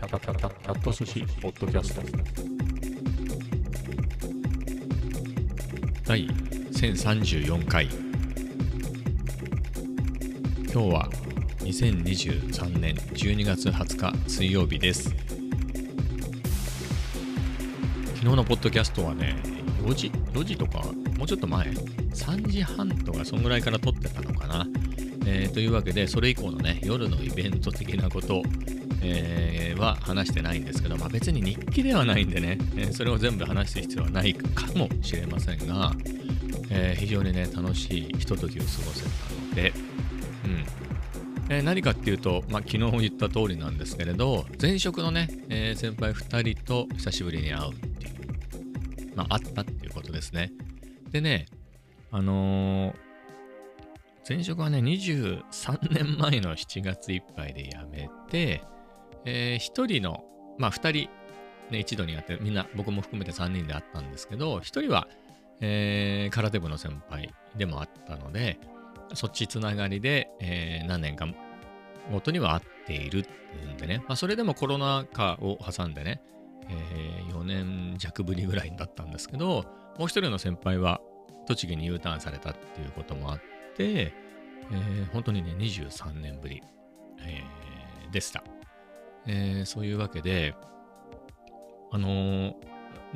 キャキャキャキャキャット寿司ポッドキャスト。第1034回。今日は2023年12月20日水曜日です。昨日のポッドキャストはね4時4時とかもうちょっと前3時半とかそんぐらいから撮ってたのかな、えーというわけでそれ以降のね夜のイベント的なことえーは話してないんですけど、まあ、別に日記ではないんでね、えーそれを全部話す必要はないかもしれませんが、えー非常にね、楽しいひとときを過ごせたので、うん。え何かっていうと、まあ、昨日言った通りなんですけれど、前職のね、え先輩2人と久しぶりに会うっていう、まあ、会ったっていうことですね。でね、あの前職はね、23年前の7月いっぱいで辞めて、えー、1人の、まあ2人、ね、一度にやって、みんな、僕も含めて3人で会ったんですけど、1人は、えー空手部の先輩でもあったので、そっちつながりで、えー何年かごとには会っているんでね、まあ、それでもコロナ禍を挟んでね、え4年弱ぶりぐらいだったんですけど、もう一人の先輩は栃木に U ターンされたっていうこともあって、えー本当にね、23年ぶり、えーでした。えーそういうわけで、あのー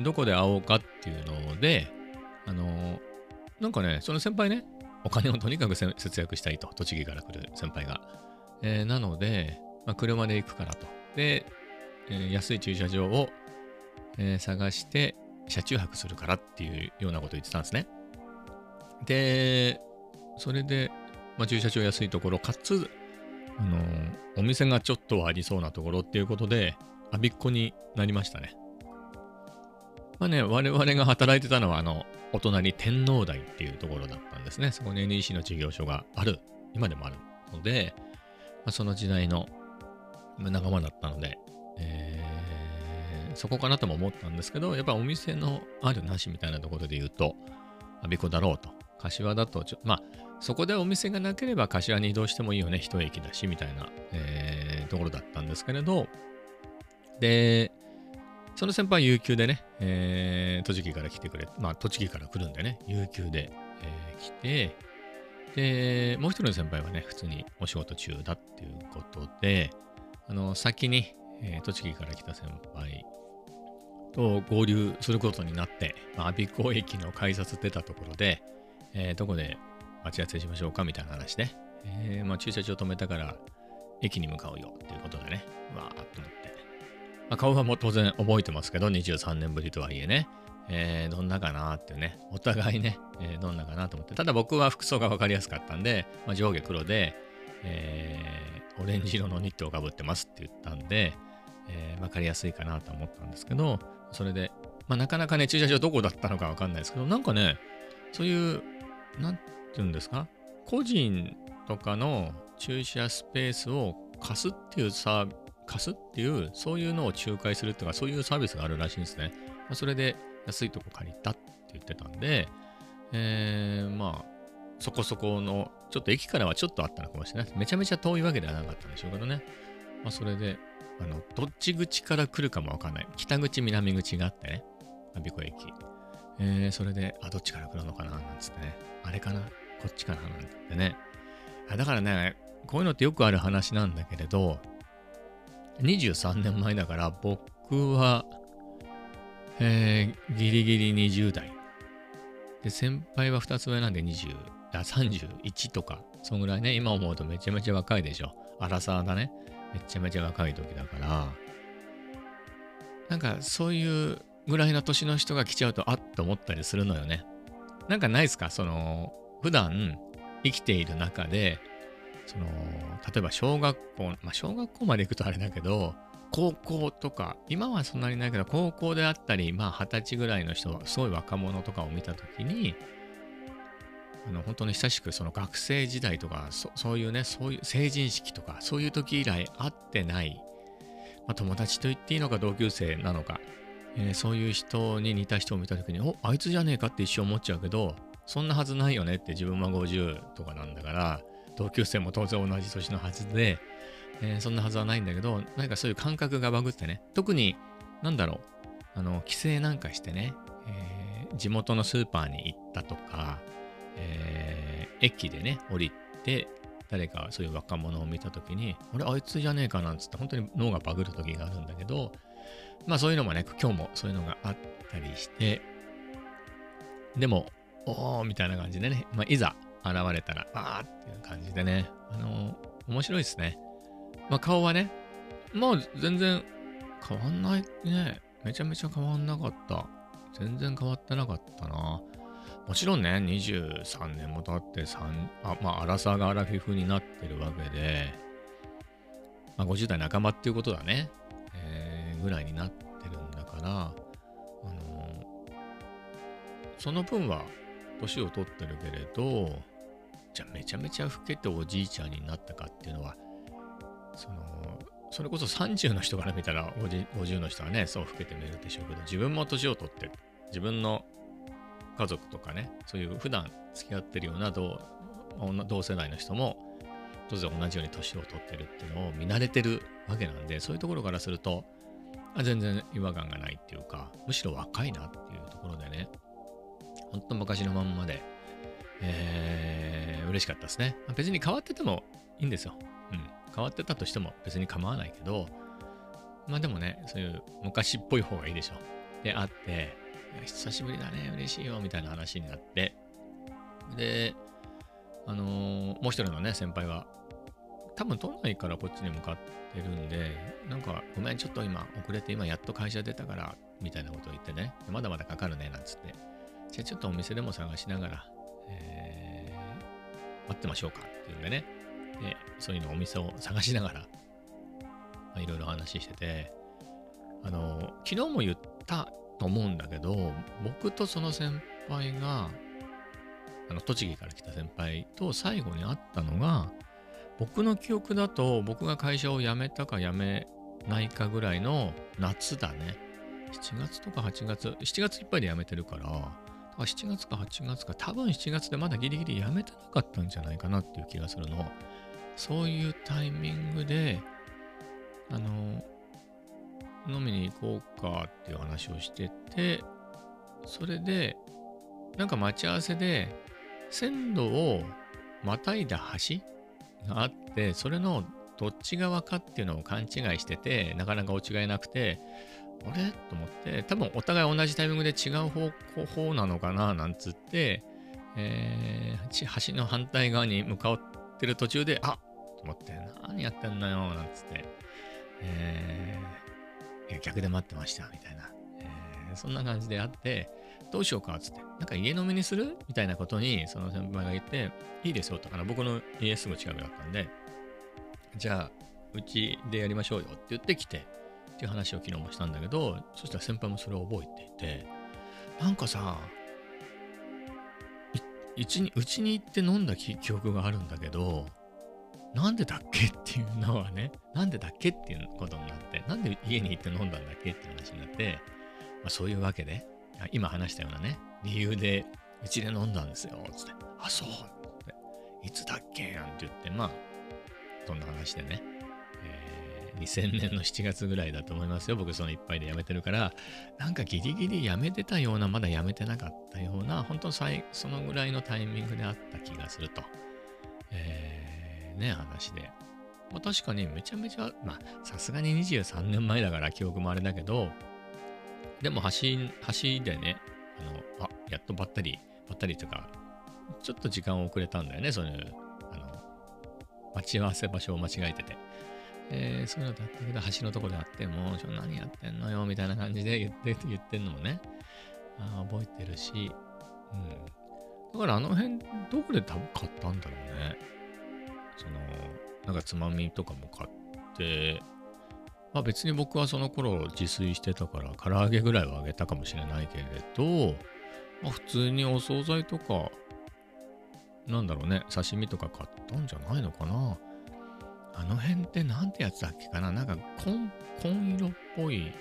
どこで会おうかっていうので、あのーなんかね、その先輩ね、お金をとにかく節約したいと、栃木から来る先輩が。えーなので、まあ、車で行くからと。で、えー安い駐車場を、えー探して、車中泊するからっていうようなことを言ってたんですね。で、それで、まあ、駐車場安いところ、かつ、あのお店がちょっとはありそうなところっていうことで、あびっこになりましたね。まあね、我々が働いてたのは、あの、お隣、天皇台っていうところだったんですね。そこに NEC の事業所がある、今でもあるので、まあ、その時代の仲間だったので、えーそこかなとも思ったんですけど、やっぱお店のあるなしみたいなところで言うと、我孫子だろうと。柏だとちょ、まあ、そこでお店がなければ柏に移動してもいいよね、一駅だし、みたいな、えーところだったんですけれど、で、その先輩有給でね、えー栃木から来てくれ、まあ、栃木から来るんでね、有給で、えー来て、で、もう一人の先輩はね、普通にお仕事中だっていうことで、あの、先に、えー栃木から来た先輩と合流することになって、まあ、我孫子駅の改札出たところで、えーどこで待ち合わせしましょうかみたいな話で、えーまあ、駐車場止めたから駅に向かうよっていうことでね、わーっと思って。まあ、顔はもう当然覚えてますけど、23年ぶりとはいえね、えーどんなかなってね、お互いね、えーどんなかなと思って、ただ僕は服装が分かりやすかったんで、まあ、上下黒で、えーオレンジ色のニットをかぶってますって言ったんで、えー分かりやすいかなと思ったんですけど、それで、まあ、なかなかね、駐車場どこだったのか分かんないですけど、なんかね、そういう、なんていうんですか、個人とかの駐車スペースを貸すっていうサー貸すっていう、そういうのを仲介するっていうか、そういうサービスがあるらしいんですね。まあ、それで安いとこ借りたって言ってたんで、えー、まあ、そこそこの、ちょっと駅からはちょっとあったのかもしれない。めちゃめちゃ遠いわけではなかったんでしょうけどね。まあ、それで、あの、どっち口から来るかもわかんない。北口、南口があってね。我孫子駅。えー、それで、あ、どっちから来るのかななんつってね。あれかな？こっちかななんてってね。だからね、こういうのってよくある話なんだけれど、23年前だから僕は、えーギリギリ20代。で、先輩は2つ上なんで20、あ、31とか、そんぐらいね、今思うとめちゃめちゃ若いでしょ。アラサーだね。めちゃめちゃ若い時だから、なんかそういうぐらいの年の人が来ちゃうと、あっと思ったりするのよね。なんかないですか？その、普段生きている中で、その、例えば小学校、まあ小学校まで行くとあれだけど、高校とか、今はそんなにないけど、高校であったり、まあ二十歳ぐらいの人、すごい若者とかを見たときに、あの本当に久しくその学生時代とかそそういうねそういう成人式とかそういう時以来会ってない、まあ、友達と言っていいのか同級生なのか、えーそういう人に似た人を見た時におあいつじゃねえかって一瞬思っちゃうけどそんなはずないよねって自分は50とかなんだから同級生も当然同じ年のはずでえーそんなはずはないんだけど、なんかそういう感覚がバグってね、特に、なんだろう、あの、帰省なんかしてね、えー地元のスーパーに行ったとか、えー駅でね、降りて、誰かそういう若者を見たときに、俺、あいつじゃねえかなんつって、本当に脳がバグる時があるんだけど、まあそういうのもね、今日もそういうのがあったりして、でも、おーみたいな感じでね、まあ、いざ現れたら、あーっていう感じでね、あのー面白いですね。まあ顔はね、まあ全然変わんないね。めちゃめちゃ変わんなかった。全然変わってなかったな。もちろんね、23年も経って3、あまあ、アラサーがアラフィフになってるわけで、まあ、50代半ばっていうことだね。えーぐらいになってるんだから、あのその分は年を取ってるけれど、じゃあめちゃめちゃ老けておじいちゃんになったかっていうのは、その、それこそ30の人から見たら50 50の人はね、そう老けて見えるでしょうけど、自分も年を取って。自分の家族とかね、そういう普段付き合ってるような同同世代の人も、当然同じように年を取ってるっていうのを見慣れてるわけなんで、そういうところからすると、あ全然違和感がないっていうか、むしろ若いなっていうところでね、ほんと昔のまんまで、えー、嬉しかったですね。別に変わっててもいいんですよ。うん。変わってたとしても別に構わないけど、まあでもね、そういう昔っぽい方がいいでしょ。で、あって、久しぶりだね、嬉しいよ、みたいな話になって、で、あのーもう一人のね、先輩は、多分都内からこっちに向かってるんで、なんか、ごめん、ちょっと今遅れて、今やっと会社出たから、みたいなことを言ってね、まだまだかかるね、なんつって、じゃあちょっとお店でも探しながら、えー待ってましょうかっていうんでね、で、そういうのお店を探しながら、まあいろいろ話してて、あの、昨日も言ったと思うんだけど、僕とその先輩が、あの、栃木から来た先輩と最後に会ったのが、僕の記憶だと、僕が会社を辞めたか辞めないかぐらいの夏だね。7月とか8月、7月いっぱいで辞めてるから、か7月か8月か、多分7月でまだギリギリ辞めてなかったんじゃないかなっていう気がするの。そういうタイミングで、あの、飲みに行こうかっていう話をしてて、それで、なんか待ち合わせで、線路をまたいだ橋があって、それのどっち側かっていうのを勘違いしてて、なかなか落ちがえなくて、あれ？と思って、多分お互い同じタイミングで違う方向なのかななんつって、えー橋の反対側に向かってる途中で、あっ！と思って、何やってんのよなんつって、えー逆で待ってましたみたいな、えーそんな感じであって、どうしようかっつって、なんか家飲みにする？みたいなことに、その先輩が言って、いいですよと。かな、僕の家すぐ近くだったんで、じゃあ、うちでやりましょうよって言ってきて、っていう話を昨日もしたんだけど、そしたら先輩もそれを覚えていて、なんかさ、うちにうちに行って飲んだ記憶があるんだけど、なんでだっけっていうのはね、なんでだっけっていうことになって、なんで家に行って飲んだんだっけって話になって、まあ、そういうわけで、今話したようなね、理由で、うちで飲んだんですよ、つって、あ、そう、いつだっけなんて言って、まあ、そんな話でね、えー2000年の7月ぐらいだと思いますよ。僕その一杯で辞めてるから、なんかギリギリ辞めてたような、まだ辞めてなかったような、本当最そのぐらいのタイミングであった気がすると。えー、ね、話で。まあ確かにめちゃめちゃ、まあさすがに23年前だから記憶もあれだけど、でも橋、橋でね、あの、あ、やっとばったり、ばったりとか、ちょっと時間遅れたんだよね、そういう、あの、待ち合わせ場所を間違えてて。えーそういうのだったけど、橋のとこであっても、ちょ、何やってんのよ、みたいな感じで言って、言ってんのもね、あ覚えてるし、うん。だからあの辺、どこで多分買ったんだろうね。その、なんかつまみとかも買って、まあ別に僕はその頃自炊してたから、唐揚げぐらいはあげたかもしれないけれど、まあ普通にお惣菜とか、なんだろうね、刺身とか買ったんじゃないのかな。あの辺ってなんてやつだっけかななんか紺、紺色っぽい、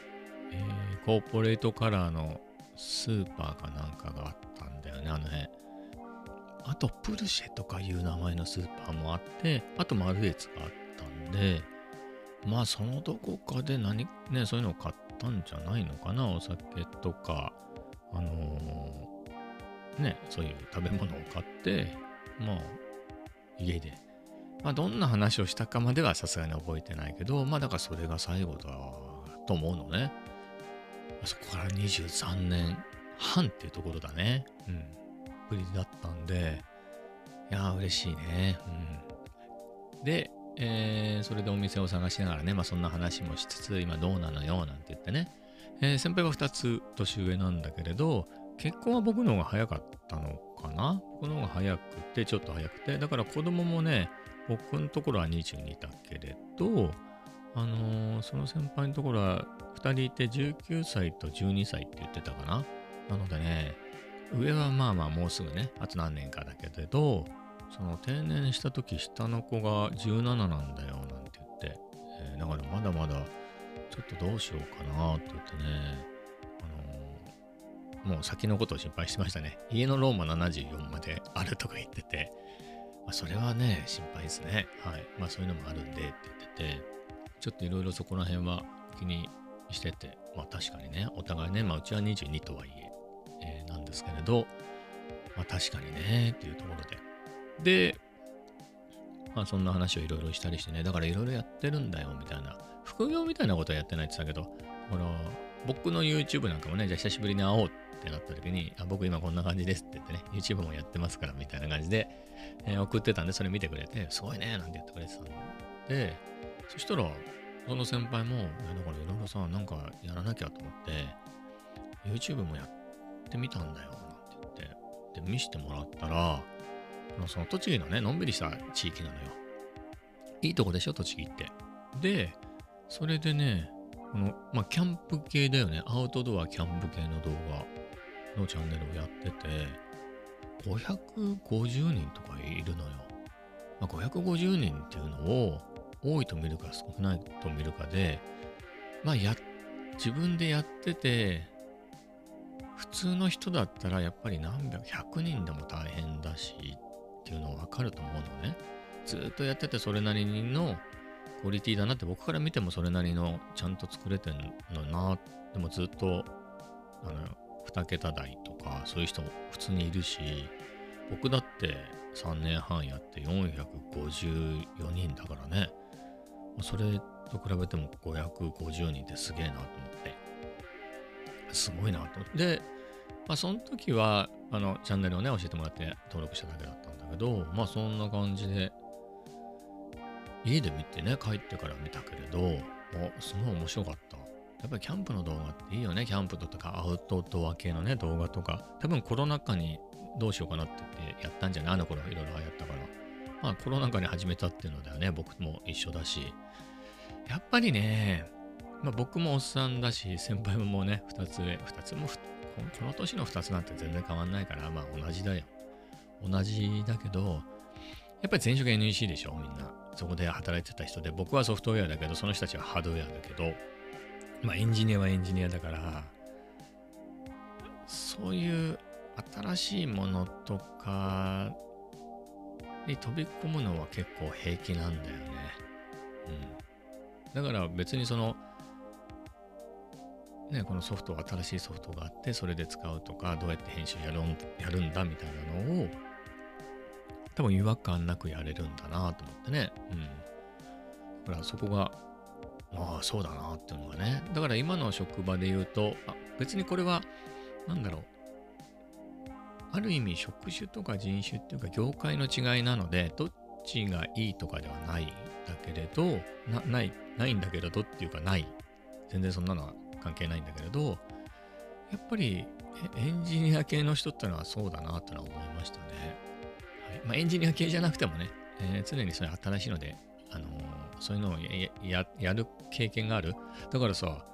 えーコーポレートカラーのスーパーかなんかがあったんだよね、あの辺。あと、プルシェとかいう名前のスーパーもあって、あとマルエツがあったんで、まあそのどこかで何ねそういうのを買ったんじゃないのかなお酒とか。あのーねそういう食べ物を買ってまあ家で。まあどんな話をしたかまではさすがに覚えてないけどまあだからそれが最後だと思うのね。そこから23年半っていうところだね。うん。ぶりだったんで。いやー嬉しいね。うん。でえーそれでお店を探しながらね、まあそんな話もしつつ、今どうなのよ、なんて言ってね、えー先輩は2つ年上なんだけれど、結婚は僕の方が早かったのかな？僕の方が早くて、ちょっと早くて、だから子供もね、僕のところは22だけれど、あのーその先輩のところは2人いて19歳と12歳って言ってたかな？なのでね、上はまあまあもうすぐね、あと何年かだけれど、その定年した時下の子が17なんだよなんて言って、えーだからまだまだちょっとどうしようかなって言ってね、あのーもう先のことを心配してましたね。家のローマ74まであるとか言ってて、まあ、それはね、心配ですね。はい。まあそういうのもあるんでって言ってて、ちょっといろいろそこら辺は気にしてて、まあ確かにね、お互いね、まあうちは22とはいえ、えーなんですけれど、まあ確かにね、っていうところで。で、まあそんな話をいろいろしたりしてね、だからいろいろやってるんだよみたいな、副業みたいなことはやってないって言ってたけど、ほら、僕の YouTube なんかもね、じゃあ久しぶりに会おうってなった時に、あ僕今こんな感じですって言ってね、YouTube もやってますからみたいな感じで、えー送ってたんで、それ見てくれて、すごいねなんて言ってくれてたんで、そしたら、その先輩も、いやだからいろいろさ、なんかやらなきゃと思って、YouTube もやってみたんだよなんて言って、で、見せてもらったら、その栃木のね、のんびりした地域なのよ。いいとこでしょ、栃木って。で、それでね、この、まあ、キャンプ系だよね。アウトドアキャンプ系の動画のチャンネルをやってて、550人とかいるのよ。まあ、550人っていうのを多いと見るか少ないと見るかで、まあや、自分でやってて、普通の人だったらやっぱり何百、100人でも大変だしっていうのはわかると思うのね。ずっとやっててそれなりのクオリティだなって僕から見てもそれなりのちゃんと作れてんのな。でもずっと、あの、2桁台とかそういう人も普通にいるし、僕だって3年半やって454人だからね。それと比べても550人ってすげえなと思って。すごいなと思って。で、まあその時は、あの、チャンネルをね、教えてもらって登録しただけだったんだけど、まあそんな感じで、家で見てね、帰ってから見たけれど、あ、すごい面白かった。やっぱりキャンプの動画っていいよね。キャンプとかアウトドア系のね、動画とか。多分コロナ禍にどうしようかなって言ってやったんじゃない？あの頃いろいろ流行ったから。まあコロナ禍に始めたっていうのではね、僕も一緒だし。やっぱりね、まあ僕もおっさんだし、先輩もね、二つ上、二つもこの年の二つなんて全然変わんないから、まあ同じだよ。同じだけど、やっぱり前職 NEC でしょ、みんな。そこで働いてた人で、僕はソフトウェアだけど、その人たちはハードウェアだけど、まあエンジニアはエンジニアだから、そういう新しいものとかに飛び込むのは結構平気なんだよね。うん。だから別にその、ね、このソフト、新しいソフトがあって、それで使うとか、どうやって編集やるんやるんだみたいなのを、多分違和感なくやれるんだなと思ってね。うん。だからそこが、ああ、そうだなっていうのがね。だから今の職場で言うと、あ別にこれは、なんだろう。ある意味職種とか人種っていうか業界の違いなので、どっちがいいとかではないんだけれど、なない、ないんだけれどっていうかない。全然そんなのは関係ないんだけれど、やっぱりエンジニア系の人ってのはそうだなってのは思いましたね。はいまあ、エンジニア系じゃなくてもね、えー常にそういう新しいので、あのーそういうのをやややる経験がある。だからさ、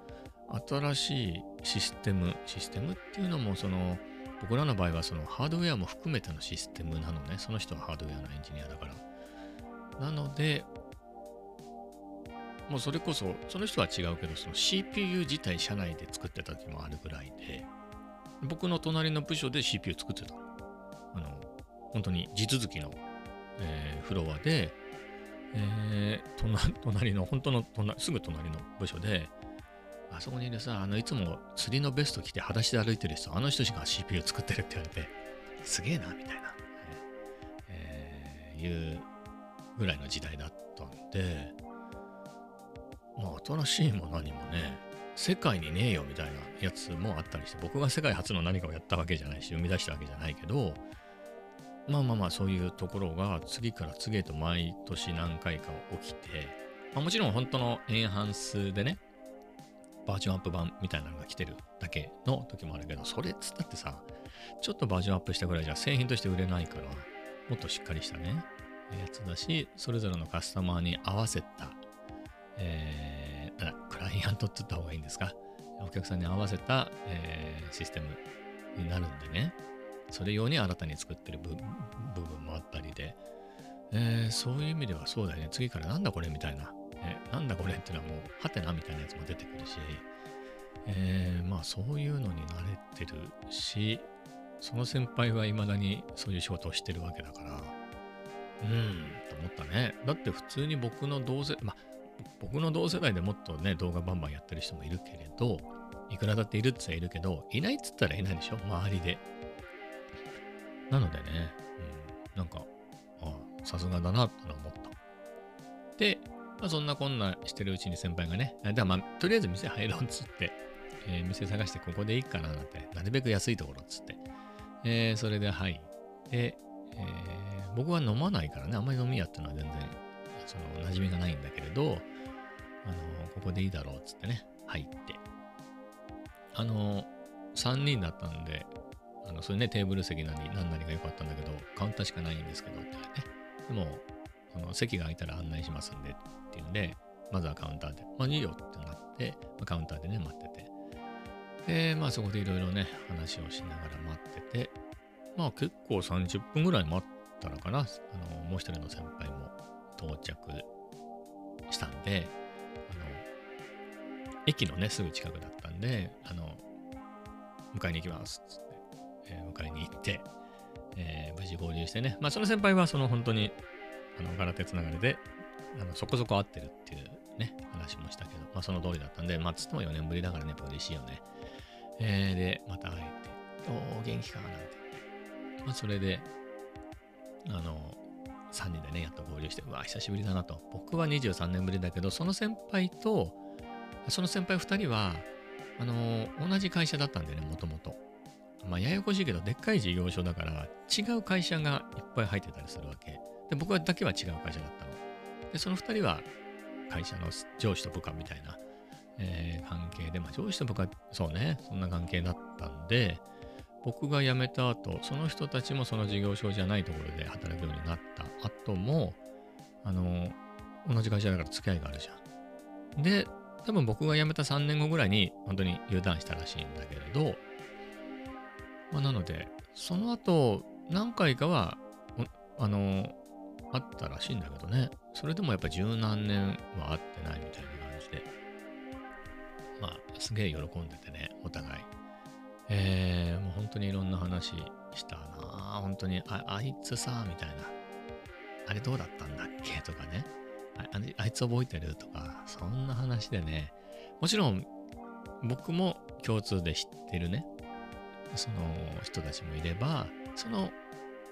新しいシステム、システムっていうのも、その、僕らの場合はそのハードウェアも含めてのシステムなのね。その人はハードウェアのエンジニアだから。なので、もうそれこそ、その人は違うけど、その CPU 自体社内で作ってた時もあるぐらいで、僕の隣の部署で CPU 作ってた。あの、本当に地続きの、えーフロアで、えー、隣の、本当の、すぐ隣の部署で、あそこにいるさ、あの、いつも釣りのベスト着て裸足で歩いてる人、あの人しか CPU 作ってるって言われて、すげえな、みたいな、えー、いうぐらいの時代だったんで、まあ、新しいも何もね、世界にねえよみたいなやつもあったりして、僕が世界初の何かをやったわけじゃないし、生み出したわけじゃないけど、まあまあまあ、そういうところが次から次へと毎年何回か起きて、まあ、もちろん本当のエンハンスでね、バージョンアップ版みたいなのが来てるだけの時もあるけど、それっつったってさ、ちょっとバージョンアップしたぐらいじゃ製品として売れないから、もっとしっかりしたね、やつだし、それぞれのカスタマーに合わせた、えー、クライアントって言った方がいいんですか？お客さんに合わせた、えー、システムになるんでね、それ用に新たに作ってる部分もあったりで、えー、そういう意味ではそうだよね、次からなんだこれみたいな、えなんだこれっていうのはもう、はてなみたいなやつも出てくるし、えー、まあそういうのに慣れてるし、その先輩はいまだにそういう仕事をしてるわけだから、うん、と思ったね。だって普通に僕の同世、まあ、僕の同世代でもっとね、動画バンバンやってる人もいるけれど、いくらだっているって言ったらいるけど、いないっつったらいないでしょ、周りで。なのでね、うん、なんか、ああ、さすがだなって思った。で、まあ、そんなこんなしてるうちに先輩がね、だまあ、とりあえず店入ろうっつって、えー、店探してここでいいかななんて、なるべく安いところっつって、えー、それで入って、えー、僕は飲まないからね、あんまり飲み屋っていうのは全然、その、馴染みがないんだけれど、あの、ここでいいだろうっつってね、入って。あの、3人だったんで、あの、それね、テーブル席なり何なりが良かったんだけど、カウンターしかないんですけど、ってね。でも、あの席が空いたら案内しますんでっていうんで、まずはカウンターで、まあいいよってなって、まあ、カウンターでね、待ってて。で、まあそこでいろいろね、話をしながら待ってて、まあ結構30分ぐらい待ったのかな。あの、もう一人の先輩も到着したんで、駅のね、すぐ近くだったんで、あの、迎えに行きますっつって、えー、迎えに行って、えー、無事合流してね。まあその先輩はその本当に、あの、ガラテつながりで、あのそこそこ合ってるっていうね、話もしたけど、まあその通りだったんで、まあつっても4年ぶりだからね、やっぱ嬉しいよね。えー、で、また会えて、おー、元気かなんて。まあそれで、あの、3人でね、やっと合流して、うわ、久しぶりだなと。僕は23年ぶりだけど、その先輩と、その先輩2人は、あの、同じ会社だったんでね、もともと。まあ、ややこしいけど、でっかい事業所だから、違う会社がいっぱい入ってたりするわけ。で、僕だけは違う会社だったの。で、その2人は、会社の上司と部下みたいな、えー、関係で、まあ、上司と部下、そうね、そんな関係だったんで、僕が辞めた後、その人たちもその事業所じゃないところで働くようになった後も、あの、同じ会社だから付き合いがあるじゃん。で、多分僕が辞めた3年後ぐらいに本当に U ターンしたらしいんだけれど、まあ、なので、その後、何回かは、あの、あったらしいんだけどね。それでもやっぱ十何年は会ってないみたいな感じで。まあ、すげえ喜んでてね、お互い。えー、もう本当にいろんな話したな本当に、あ、あいつさ、みたいな。あれどうだったんだっけ？とかねあ。あいつ覚えてるとか、そんな話でね。もちろん、僕も共通で知ってるね、その人たちもいれば、その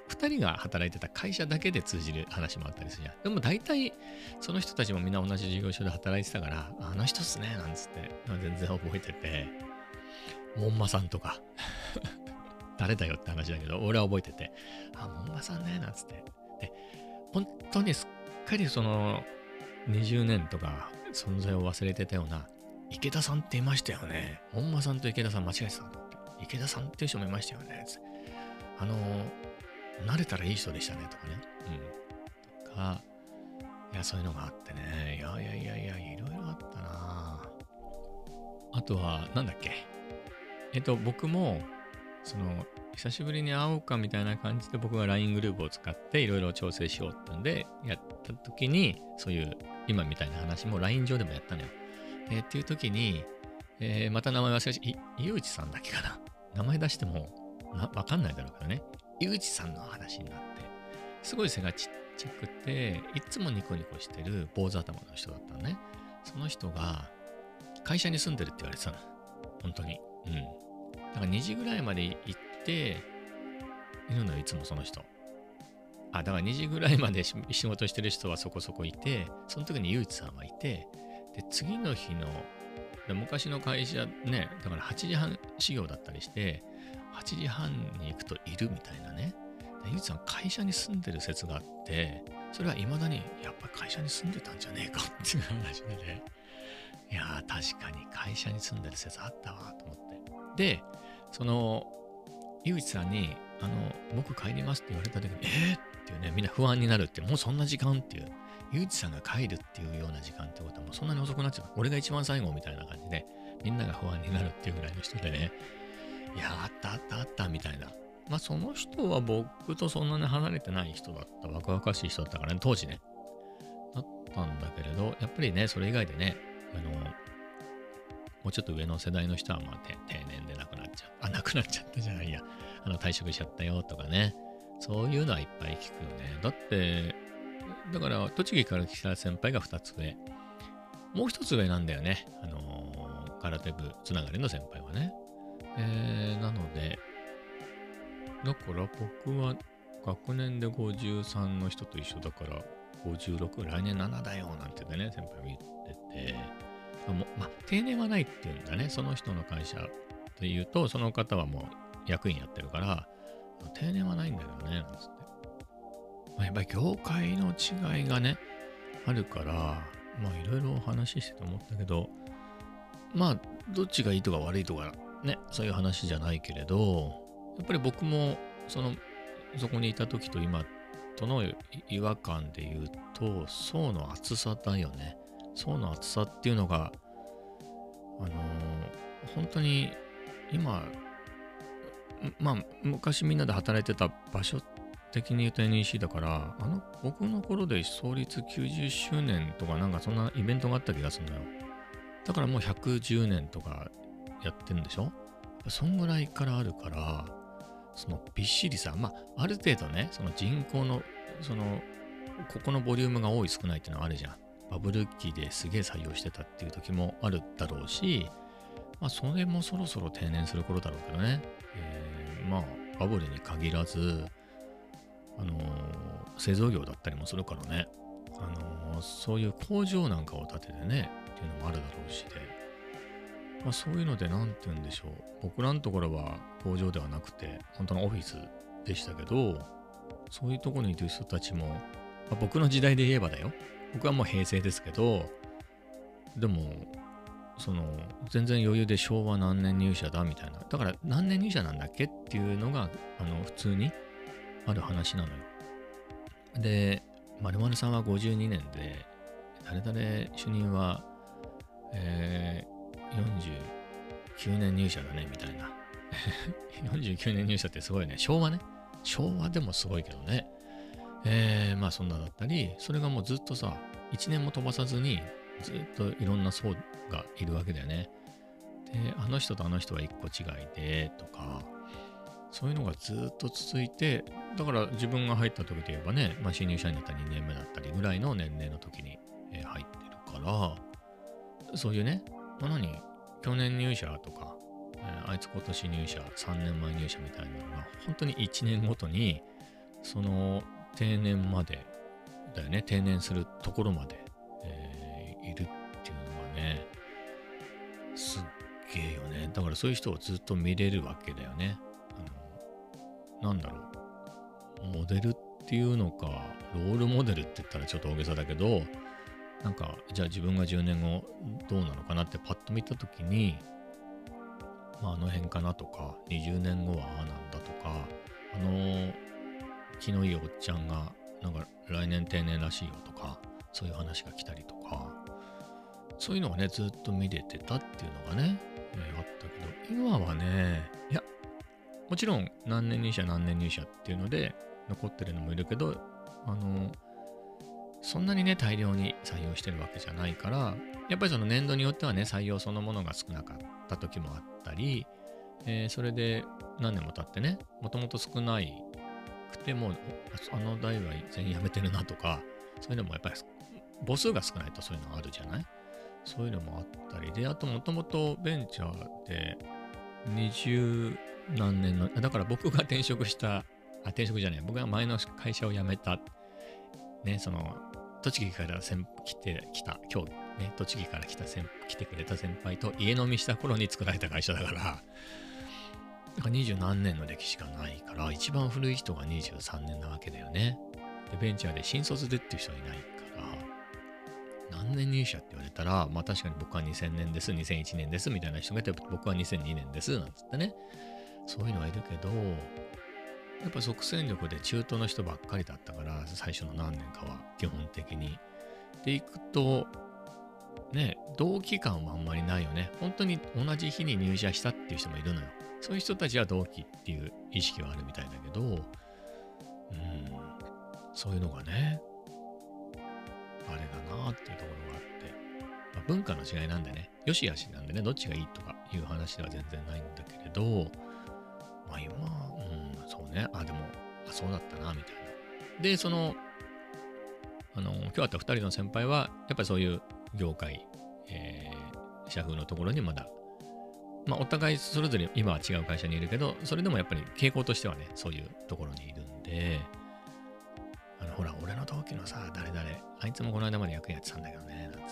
2人が働いてた会社だけで通じる話もあったりするじゃん。でも大体、その人たちもみんな同じ事業所で働いてたから、あの人っすね、なんつって、全然覚えてて、門馬さんとか 誰だよって話だけど、俺は覚えてて、あ、門馬さんね、なんつって。で、本当にすっかりその、20年とか存在を忘れてたような、池田さんっていましたよね。門馬さんと池田さん間違えてたと思って。池田さんっていう人もいましたよね。あの、慣れたらいい人でしたね、とかね。うん。とか、いや、そういうのがあってね。いやいやいやいや、いろいろあったなあとは、なんだっけ。えっと、僕も、その、久しぶりに会おうかみたいな感じで僕が LINE グループを使っていろいろ調整しようってんで、やった時に、そういう今みたいな話も LINE 上でもやったのよ。えー、っていう時に、えー、また名前忘れし、井内さんだけかな。名前出してもわかんないだろうからね。井内さんの話になって、すごい背がちっちゃくて、いつもニコニコしてる坊主頭の人だったのね。その人が、会社に住んでるって言われてたの。本当に。うん。だから2時ぐらいまで行って、いるのよ、いつもその人。あ、だから2時ぐらいまで 仕事してる人はそこそこいて、その時にゆういちさんはいて、で、次の日の、昔の会社ね、だから8時半始業だったりして、8時半に行くといるみたいなね。でゆういちさん会社に住んでる説があって、それはいまだにやっぱり会社に住んでたんじゃねえかっていう話でね。いやー確かに会社に住んでる説あったわと思って。で、その、ゆういちさんに、あの、僕帰りますって言われた時に、えー、っていうね、みんな不安になるって、もうそんな時間っていう、ゆういちさんが帰るっていうような時間ってことはもうそんなに遅くなっちゃう。俺が一番最後みたいな感じで、みんなが不安になるっていうぐらいの人でね、いや、あったあったあったみたいな。まあその人は僕とそんなに離れてない人だった、若々しい人だったからね、当時ね。だったんだけれど、やっぱりね、それ以外でね、あの、もうちょっと上の世代の人はまあ定年で亡くなっちゃった。あ、亡くなっちゃったじゃないや。あの、退職しちゃったよとかね。そういうのはいっぱい聞くよね。だって、だから、栃木から来た先輩が2つ上。もう1つ上なんだよね。あのー空手部つながりの先輩はね。えー、なので、だから僕は学年で53の人と一緒だから、56、来年7だよなんてね、先輩も言ってて、もまあ、定年はないっていうんだね。その人の会社というと、その方はもう役員やってるから、定年はないんだけどね、なんつって。まあ、やっぱり業界の違いがね、あるから、まあいろいろお話ししてて思ったけど、まあ、どっちがいいとか悪いとかね、そういう話じゃないけれど、やっぱり僕も、その、そこにいた時と今との違和感で言うと、層の厚さだよね。層の厚さっていうのが、あのー本当に今、まあ、昔みんなで働いてた場所的に言うと NEC だから、あの、僕の頃で創立90周年とかなんかそんなイベントがあった気がするのよ。だからもう110年とかやってんでしょ？そんぐらいからあるから、そのびっしりさ、まあ、ある程度ね、その人口の、その、ここのボリュームが多い少ないっていうのはあるじゃん。バブル期ですげえ採用してたっていう時もあるだろうし、まあ、それもそろそろ定年する頃だろうけどね。えーまあ、バブルに限らず、あのー製造業だったりもするからね。あのーそういう工場なんかを建ててね、っていうのもあるだろうしで。まあ、そういうので、なんて言うんでしょう。僕らのところは工場ではなくて、本当のオフィスでしたけど、そういうところにいる人たちも、まあ僕の時代で言えばだよ。僕はもう平成ですけど、でも、その、全然余裕で昭和何年入社だみたいな。だから何年入社なんだっけっていうのが、あの、普通にある話なのよ。で、〇〇さんは52年で、誰々主任は、えー、49年入社だね、みたいな。49年入社ってすごいね。昭和ね。昭和でもすごいけどね。えー、まあそんなだったり、それがもうずっとさ、1年も飛ばさずに、ずっといろんな層がいるわけだよね。で、あの人とあの人は1個違いで、とか、そういうのがずっと続いて、だから自分が入った時で言えばね、まあ、新入社員だったら2年目だったりぐらいの年齢の時に、入ってるから、そういうね、まあ、何去年入社とか、えーあいつ今年入社、3年前入社みたいなのが、本当に1年ごとに、その定年まで、だよね、定年するところまで、えーいるっていうのがね、すっげえよね。だからそういう人をずっと見れるわけだよね。あの、なんだろう。モデルっていうのか、ロールモデルって言ったらちょっと大げさだけど、なんか、じゃあ自分が10年後どうなのかなってパッと見たときに、まああの辺かなとか、20年後はああなんだとか、あの気のいいおっちゃんが、なんか来年定年らしいよとか、そういう話が来たりとか、そういうのがね、ずっと見れてたっていうのがね、えーあったけど、今はね、いや、もちろん何年入社何年入社っていうので残ってるのもいるけど、あの、そんなにね、大量に採用してるわけじゃないから、やっぱりその年度によってはね、採用そのものが少なかった時もあったり、えーそれで何年も経ってね、もともと少ないくても、あの代は全員辞めてるなとか、そういうのもやっぱり母数が少ないとそういうのあるじゃないそういうのもあったりで、あともともとベンチャーで20何年の、だから僕が転職した、あ、転職じゃない、僕が前の会社を辞めた、ね、その、栃木から先来てきた、今日ね、栃木から来た先来てくれた先輩と家飲みした頃に作られた会社だから、か二十何年の歴史がないから、一番古い人が23年なわけだよね。で、ベンチャーで新卒でっていう人はいないから、何年入社って言われたら、まあ確かに僕は2000年です、2001年ですみたいな人がいて、僕は2002年です、なんつってね。そういうのはいるけど、やっぱ即戦力で中東の人ばっかりだったから、最初の何年かは基本的に。でいくと、ね、同期感はあんまりないよね。本当に同じ日に入社したっていう人もいるのよ。そういう人たちは同期っていう意識はあるみたいだけど、うん、そういうのがね、あれだなっていうところがあって、まあ、文化の違いなんでね、よしあしなんでね、どっちがいいとかいう話では全然ないんだけれど、まあ今、うん、そうね、あ、でも、あ、そうだったな、みたいな。で、その、あの、今日会った2人の先輩は、やっぱりそういう業界、えー、社風のところにまだ、まあ、お互いそれぞれ今は違う会社にいるけど、それでもやっぱり傾向としてはね、そういうところにいるんで、あの、ほら、俺の同期のさ、誰々、あいつもこの間まで役やってたんだけどね、なんつって、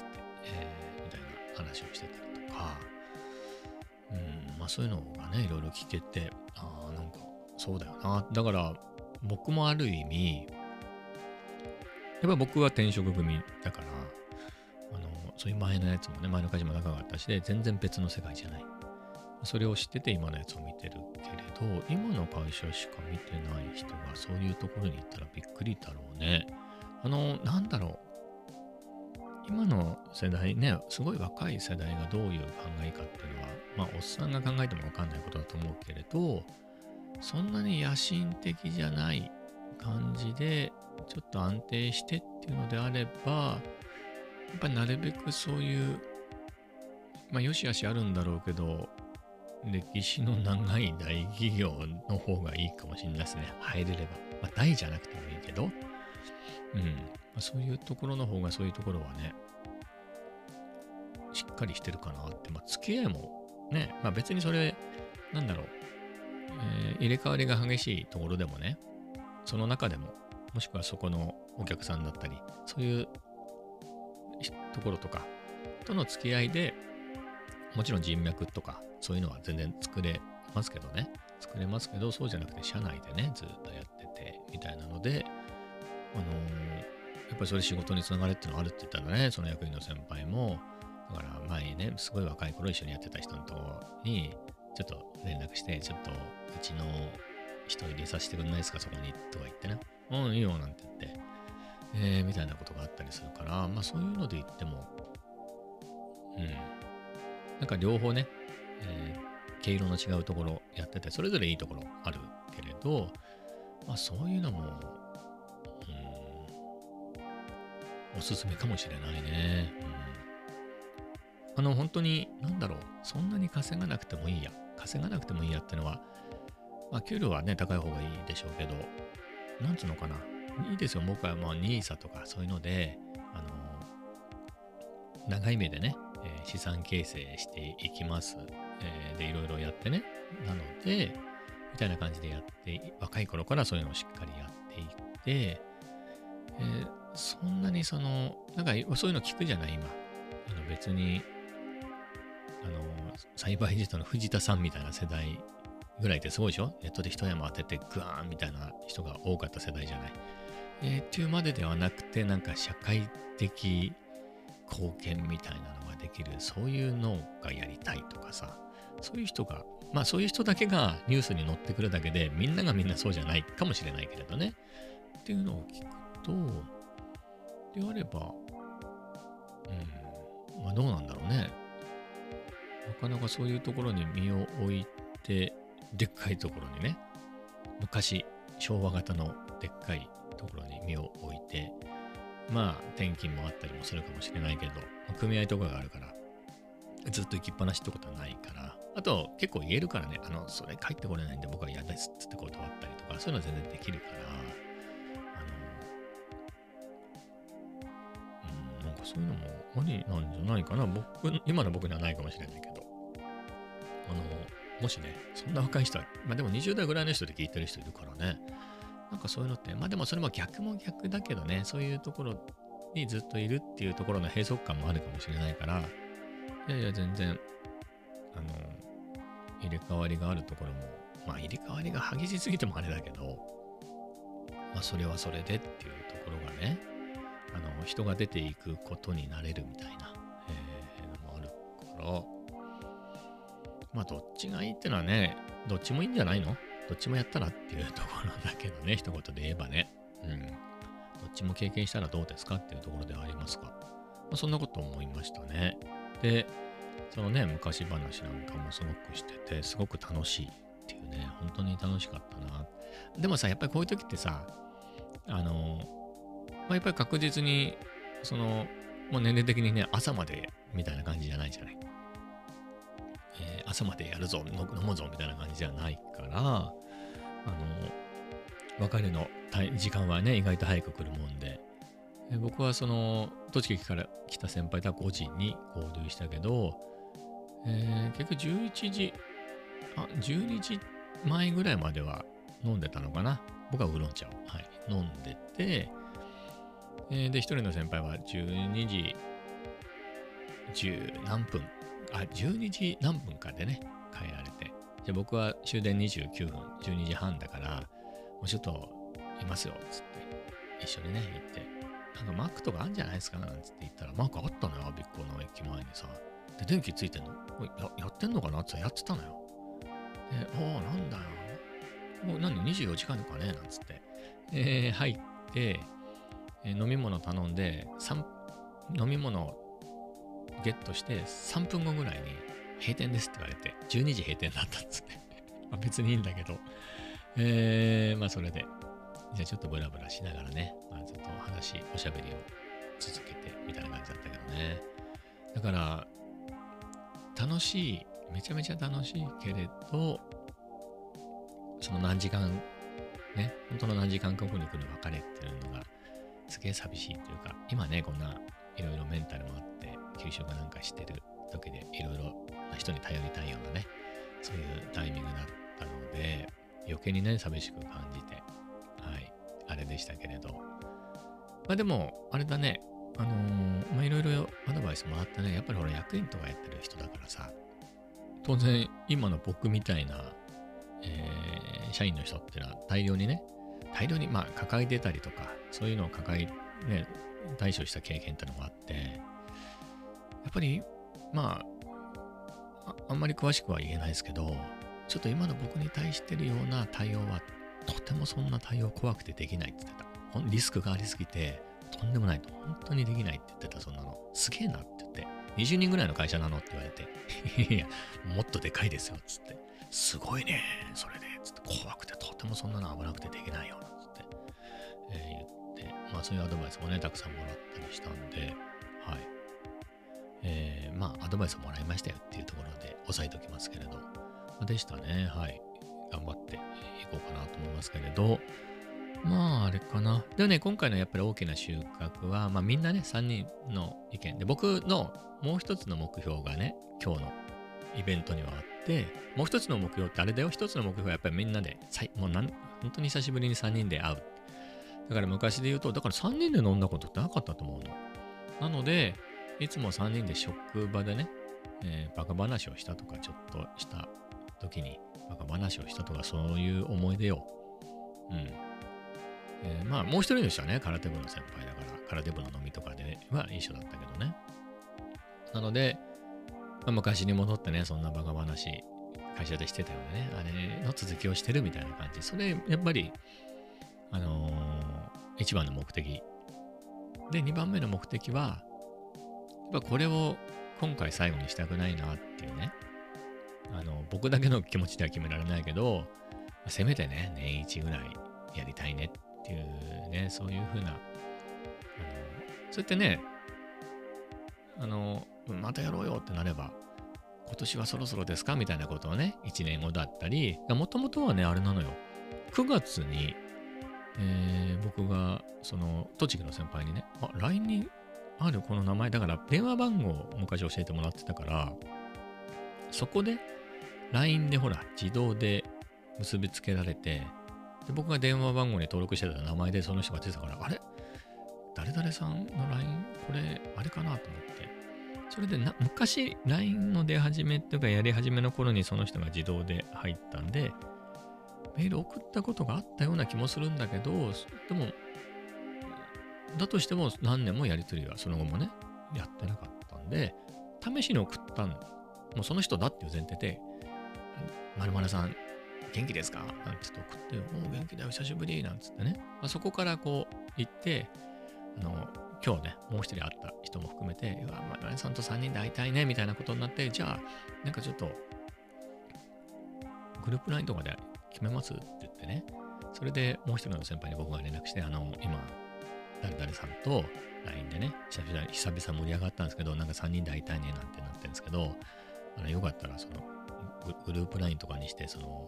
えー、みたいな話をしてたりとか、うん、まあそういうのがね、いろいろ聞けて、ああ、なんか、そうだよな。だから、僕もある意味、やっぱ僕は転職組だから、そういう前のやつもね、前の会社も仲があったしで、全然別の世界じゃない。それを知ってて今のやつを見てるけれど、今の会社しか見てない人がそういうところに行ったらびっくりだろうね。あの、なんだろう。今の世代ね、すごい若い世代がどういう考えかっていうのは、まあ、おっさんが考えてもわかんないことだと思うけれど、そんなに野心的じゃない感じで、ちょっと安定してっていうのであれば、っぱりなるべくそういう、まあ、よしあしあるんだろうけど、歴史の長い大企業の方がいいかもしれないですね。入れれば。まあ、大じゃなくてもいいけど、うん。まあ、そういうところの方がそういうところはね、しっかりしてるかなって。まあ、付き合いもね、まあ別にそれ、なんだろう、えー、入れ替わりが激しいところでもね、その中でも、もしくはそこのお客さんだったり、そういうところとかとの付き合いで、もちろん人脈とか、そういうのは全然作れますけどね。作れますけど、そうじゃなくて、社内でね、ずっとやってて、みたいなので、あのー、やっぱりそれ仕事につながるっていうのがあるって言ったんだね、その役員の先輩も。だから前にね、すごい若い頃一緒にやってた人のとこに、ちょっと連絡して、ちょっとうちの人入れさせてくんないですか、そこに、とか言ってね。うん、いいよ、なんて言って。えー、みたいなことがあったりするから、まあそういうので言っても、うん。なんか両方ね、えー、毛色の違うところやってて、それぞれいいところあるけれど、まあそういうのも、うん、おすすめかもしれないね。うん、あの、本当に、なんだろう、そんなに稼がなくてもいいや。稼がなくてもいいやってのは、まあ給料はね、高い方がいいでしょうけど、なんつうのかな。いいですよ。僕はもう NISA とかそういうので、あの、長い目でね、え、資産形成していきます。えー、で、いろいろやってね。なので、みたいな感じでやって、若い頃からそういうのをしっかりやっていって、えー、そんなにその、なんかそういうの聞くじゃない、今。あの別に、あの、栽培ジェットの藤田さんみたいな世代ぐらいってすごいでしょ？ネットで一山当ててグワーンみたいな人が多かった世代じゃない？えー、っていうまでではなくて、なんか社会的貢献みたいなのができる、そういうのがやりたいとかさ、そういう人が、まあそういう人だけがニュースに載ってくるだけで、みんながみんなそうじゃないかもしれないけれどね。っていうのを聞くと、であれば、うん、まあどうなんだろうね。なかなかそういうところに身を置いて、でっかいところにね、昔、昭和型のでっかいところに身を置いて、まあ、転勤もあったりもするかもしれないけど、組合とかがあるから、ずっと行きっぱなしってことはないから、あと結構言えるからね、あの、それ帰ってこれないんで僕は嫌ですって断ったりとかか、そういうのは全然できるから、あの、うん、なんかそういうのもありなんじゃないかな。僕、今の僕にはないかもしれないけど、あの、もしね、そんな若い人は、まあでも20代ぐらいの人で聞いてる人いるからね、なんかそういうのって、まあでもそれも逆も逆だけどね、そういうところにずっといるっていうところの閉塞感もあるかもしれないから、いやいや、全然、あの、入れ替わりがあるところも、まあ入れ替わりが激しすぎてもあれだけど、まあそれはそれでっていうところがね、あの、人が出ていくことになれるみたいな、えー、のもあるから、まあどっちがいいってのはね、どっちもいいんじゃないの？どっちもやったらっていうところだけどね、一言で言えばね。うん。どっちも経験したらどうですかっていうところではありますが、まあ、そんなこと思いましたね。で、そのね、昔話なんかもすごくしてて、すごく楽しいっていうね、本当に楽しかったな。でもさ、やっぱりこういう時ってさ、あの、まあ、やっぱり確実に、その、もう年齢的にね、朝までみたいな感じじゃないじゃない。朝までやるぞ、飲むぞみたいな感じじゃないから、あの、別れの時間はね、意外と早く来るもんで、え、僕はその、栃木から来た先輩とは5時に合流したけど、えー、結局11時、あ、12時前ぐらいまでは飲んでたのかな。僕はウーロン茶を、はい、飲んでて、えー、で、一人の先輩は12時10何分あ、12時何分かでね、帰られて。で、僕は終電29分、12時半だから、もうちょっといますよ、つって、一緒にね、行って、なんかマックとかあるんじゃないですかなんつって言ったら、マークあったのよ、ビッコの駅前にさ。で、電気ついてんの？ややってんのかな？って、やってたのよ。で、おお、なんだよ。もう何 ?24 時間かねなんつって。え、入って、飲み物頼んで、飲み物ゲットして3分後ぐらいに閉店ですって言われて、12時閉店だったっつって。ま別にいいんだけど、えー、まあそれで、じゃあちょっとブラブラしながらね、まあ、ずっと話、おしゃべりを続けてみたいな感じだったけどね。だから、楽しい、めちゃめちゃ楽しいけれど、その何時間、ね、本当の何時間か後に来る別れっていうのが、すげえ寂しいというか、今ね、こんないろいろメンタルもあって、休職なんかしてる時でいろいろな人に頼りたいようなね、そういうタイミングだったので、余計にね、寂しく感じて、はい、あれでしたけれど。まあでも、あれだね、あのー、まあいろいろアドバイスもらってね、やっぱりほら役員とかやってる人だからさ、当然今の僕みたいな、えー、社員の人ってのは大量にね、大量にまあ抱えてたりとか、そういうのを抱え、ね、対処した経験ってのがあって、やっぱり、まあ、あんまり詳しくは言えないですけど、ちょっと今の僕に対してるような対応は、とてもそんな対応怖くてできないって言ってた。リスクがありすぎて、とんでもないと。本当にできないって言ってた、そんなの。すげえなって言って。20人ぐらいの会社なのって言われて。いや、もっとでかいですよ、つって。すごいね、それで。つって、怖くて、とてもそんなの危なくてできないよ、まあ、そういうアドバイスもね、たくさんもらったりしたんで、はい。えー、まあ、アドバイスもらいましたよっていうところで押さえておきますけれど。でしたね。はい。頑張っていこうかなと思いますけれど。まあ、あれかな。でね、今回のやっぱり大きな収穫は、まあみんなね、3人の意見で、僕のもう一つの目標がね、今日のイベントにはあって、もう一つの目標ってあれだよ、一つの目標はやっぱりみんなで、もうなん本当に久しぶりに3人で会う。だから昔で言うと、だから3人で飲んだことってなかったと思うの。なので、いつも3人で職場でね、えー、バカ話をしたとか、ちょっとした時に、バカ話をしたとか、そういう思い出を、うん。えー、まあ、もう一人の人はね、空手部の先輩だから、空手部の飲みとかで、は一緒だったけどね。なので、まあ、昔に戻ってね、そんなバカ話、会社でしてたよね、あれの続きをしてるみたいな感じ。それ、やっぱり、あのー、一番の目的。で、二番目の目的は、やっぱこれを今回最後にしたくないなっていうね。あの、僕だけの気持ちでは決められないけど、せめてね、年一ぐらいやりたいねっていうね、そういうふうな、あの、そうやってね、あの、またやろうよってなれば、今年はそろそろですかみたいなことをね、1年後だったり、もともとはね、あれなのよ。9月に、えー僕が、その、栃木の先輩にね、あ、LINE にあるこの名前、だから電話番号を昔教えてもらってたから、そこで、LINE でほら、自動で結びつけられて、で僕が電話番号に登録してた名前でその人が出てたから、あれ？誰々さんの LINE、これ、あれかなと思って。それでな、昔、LINE の出始めっていうか、やり始めの頃にその人が自動で入ったんで、メール送ったことがあったような気もするんだけど、でも、だとしても何年もやりとりはその後もね、やってなかったんで、試しに送ったん、もうその人だっていう前提で、まるまるさん、元気ですか？なんて言って送って、おお、元気だよ、久しぶり、なんつってね。まあ、そこからこう行って、あの、今日ね、もう一人会った人も含めて、うわ、まるまるさんと3人で会いたいね、みたいなことになって、じゃあ、なんかちょっと、グループ LINE とかで決めます？って言ってね。それでもう一人の先輩に僕が連絡して、あの、今、誰々さんと LINE でね、久々久々盛り上がったんですけど、なんか3人で会いたいねなんてなってるんですけど、あのよかったら、そのグ、グループ LINE とかにして、その、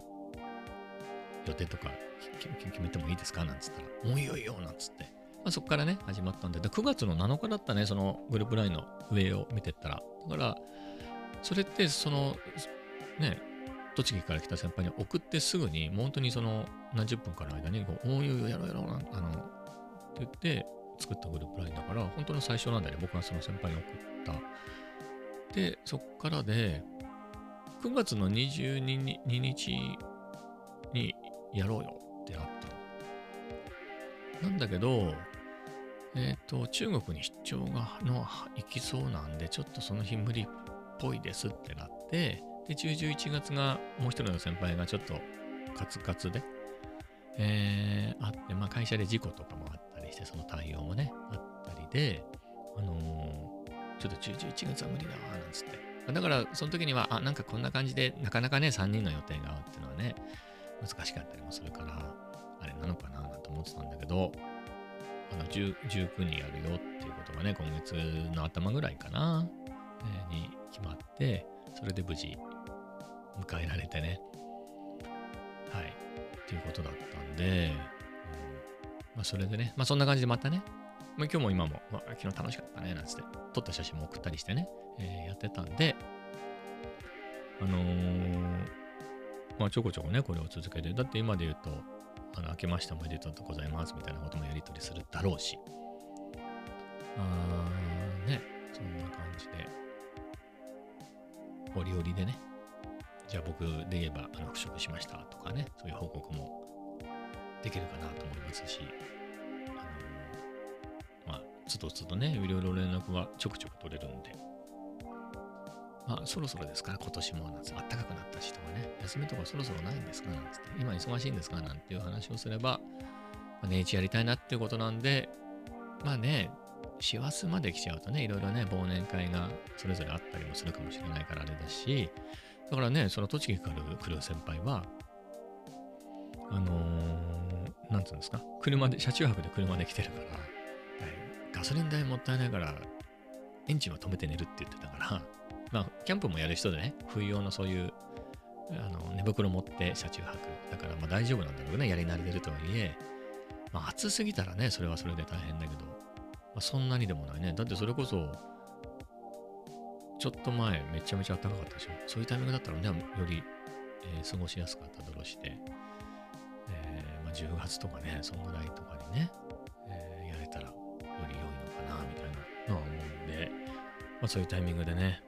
予定とか決めてもいいですか？なんつったら、もういいよいいよなんつって。まあ、そこからね、始まったんで、で9月の7日だったね、そのグループ LINE の上を見てったら。だから、それって、その、ね、栃木から来た先輩に送ってすぐに、もう本当にその何十分かの間に、こうおいおいおいやろうやろうなあの、って言って作ったグループ LINE だから、本当の最初なんだよね、僕がその先輩に送った。で、そっからで、9月の22日にやろうよってなったの。なんだけど、えっ、と、中国に出張がの行きそうなんで、ちょっとその日無理っぽいですってなって、で、10、11月がもう一人の先輩がちょっとカツカツで、えー、あって、まあ会社で事故とかもあったりして、その対応もね、あったりで、あのーちょっと10、11月は無理だわ、なんつって。だから、その時には、あ、なんかこんな感じで、なかなかね、3人の予定が合うっていうのはね、難しかったりもするから、あれなのかななんて思ってたんだけど、あの10 19にやるよっていうことがね、今月の頭ぐらいかな、えーに決まって、それで無事迎えられてね、はい、っていうことだったんで、うん。まあ、それでね、まあそんな感じでまたね、まあ、今日も今も、まあ、昨日楽しかったね、なんつって、撮った写真も送ったりしてね、えーやってたんで、あのーまあちょこちょこね、これを続けて、だって今で言うと、あの、明けましておめでとうございますみたいなこともやり取りするだろうし、あーね、そんな感じで、折々でね、じゃあ僕で言えば、あの、復職しましたとかね、そういう報告もできるかなと思いますし、あのーまあ、つどつどね、いろいろ連絡はちょくちょく取れるんで、まあ、そろそろですから、今年もなんつって、暖かくなったしとかね、休みとかそろそろないんですかなんつって、今忙しいんですかなんていう話をすれば、まあ、年一やりたいなっていうことなんで、まあね、師走まで来ちゃうとね、いろいろね、忘年会がそれぞれあったりもするかもしれないからあれだし、だからね、その栃木から来る先輩は、あのーなんつうんですか、車で、車中泊で車で来てるから、はいガソリン代もったいないから、エンジンは止めて寝るって言ってたから、まあ、キャンプもやる人でね、冬用のそういう、あの、寝袋持って車中泊。だから、まあ大丈夫なんだろうね、やり慣れてるとはいえ、まあ暑すぎたらね、それはそれで大変だけど、まあ、そんなにでもないね。だってそれこそ、ちょっと前、めちゃめちゃ暖かかったでしょ？そういうタイミングだったらね、より、えー過ごしやすかっただろしで、えーまあ、10月とかね、そんぐらいとかにね、えーやれたらより良いのかな、みたいなのは思うんで、まあそういうタイミングでね、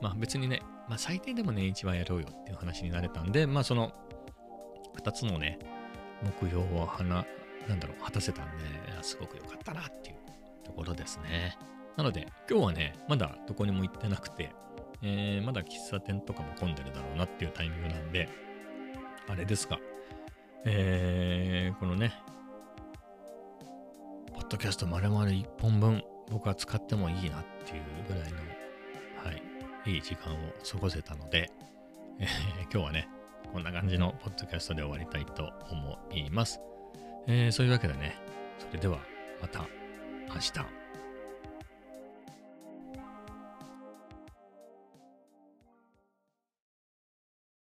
まあ別にね、まあ最低でも年一はやろうよっていう話になれたんで、まあその2つのね、目標をはな、なんだろう、果たせたんで、すごく良かったなっていうところですね。なので、今日はね、まだどこにも行ってなくて、えーまだ喫茶店とかも混んでるだろうなっていうタイミングなんで、あれですか、えーこのね、ポッドキャスト丸々1本分、僕は使ってもいいなっていうぐらいの、はい、いい時間を過ごせたので、えー今日はね、こんな感じのポッドキャストで終わりたいと思います。えーそういうわけでね、それではまた明日。